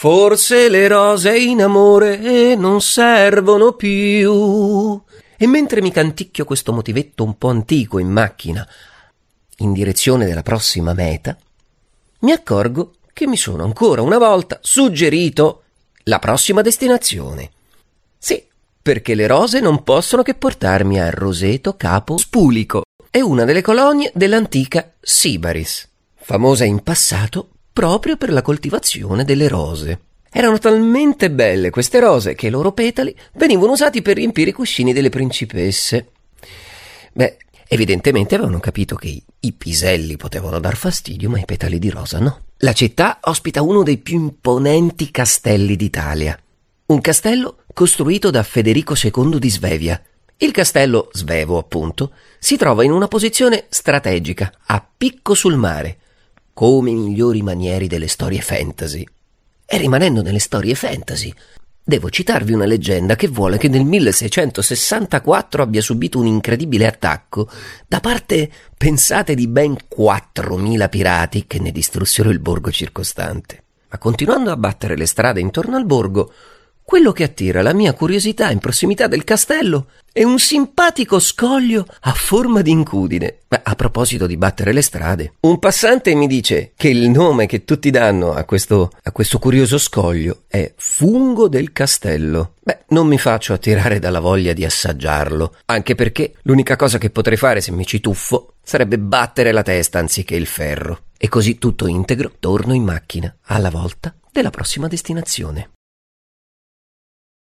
Forse le rose in amore non servono più. E mentre mi canticchio questo motivetto un po' antico in macchina, in direzione della prossima meta, mi accorgo che mi sono ancora una volta suggerito la prossima destinazione. Sì, perché le rose non possono che portarmi a Roseto Capo Spulico. È una delle colonie dell'antica Sibaris, famosa in passato proprio per la coltivazione delle rose. Erano talmente belle queste rose che i loro petali venivano usati per riempire i cuscini delle principesse. Beh, evidentemente avevano capito che i piselli potevano dar fastidio, ma i petali di rosa no. La città ospita uno dei più imponenti castelli d'Italia. Un castello costruito da Federico II di Svevia. Il castello Svevo, appunto, si trova in una posizione strategica, a picco sul mare, come i migliori manieri delle storie fantasy. E rimanendo nelle storie fantasy, devo citarvi una leggenda che vuole che nel 1664 abbia subito un incredibile attacco da parte, pensate, di ben 4.000 pirati che ne distrussero il borgo circostante. Ma continuando a battere le strade intorno al borgo, quello che attira la mia curiosità in prossimità del castello è un simpatico scoglio a forma di incudine. Ma a proposito di battere le strade, un passante mi dice che il nome che tutti danno a questo, a questo curioso scoglio è fungo del castello. Beh, non mi faccio attirare dalla voglia di assaggiarlo, anche perché l'unica cosa che potrei fare se mi ci tuffo sarebbe battere la testa anziché il ferro. E così tutto integro torno in macchina, alla volta della prossima destinazione.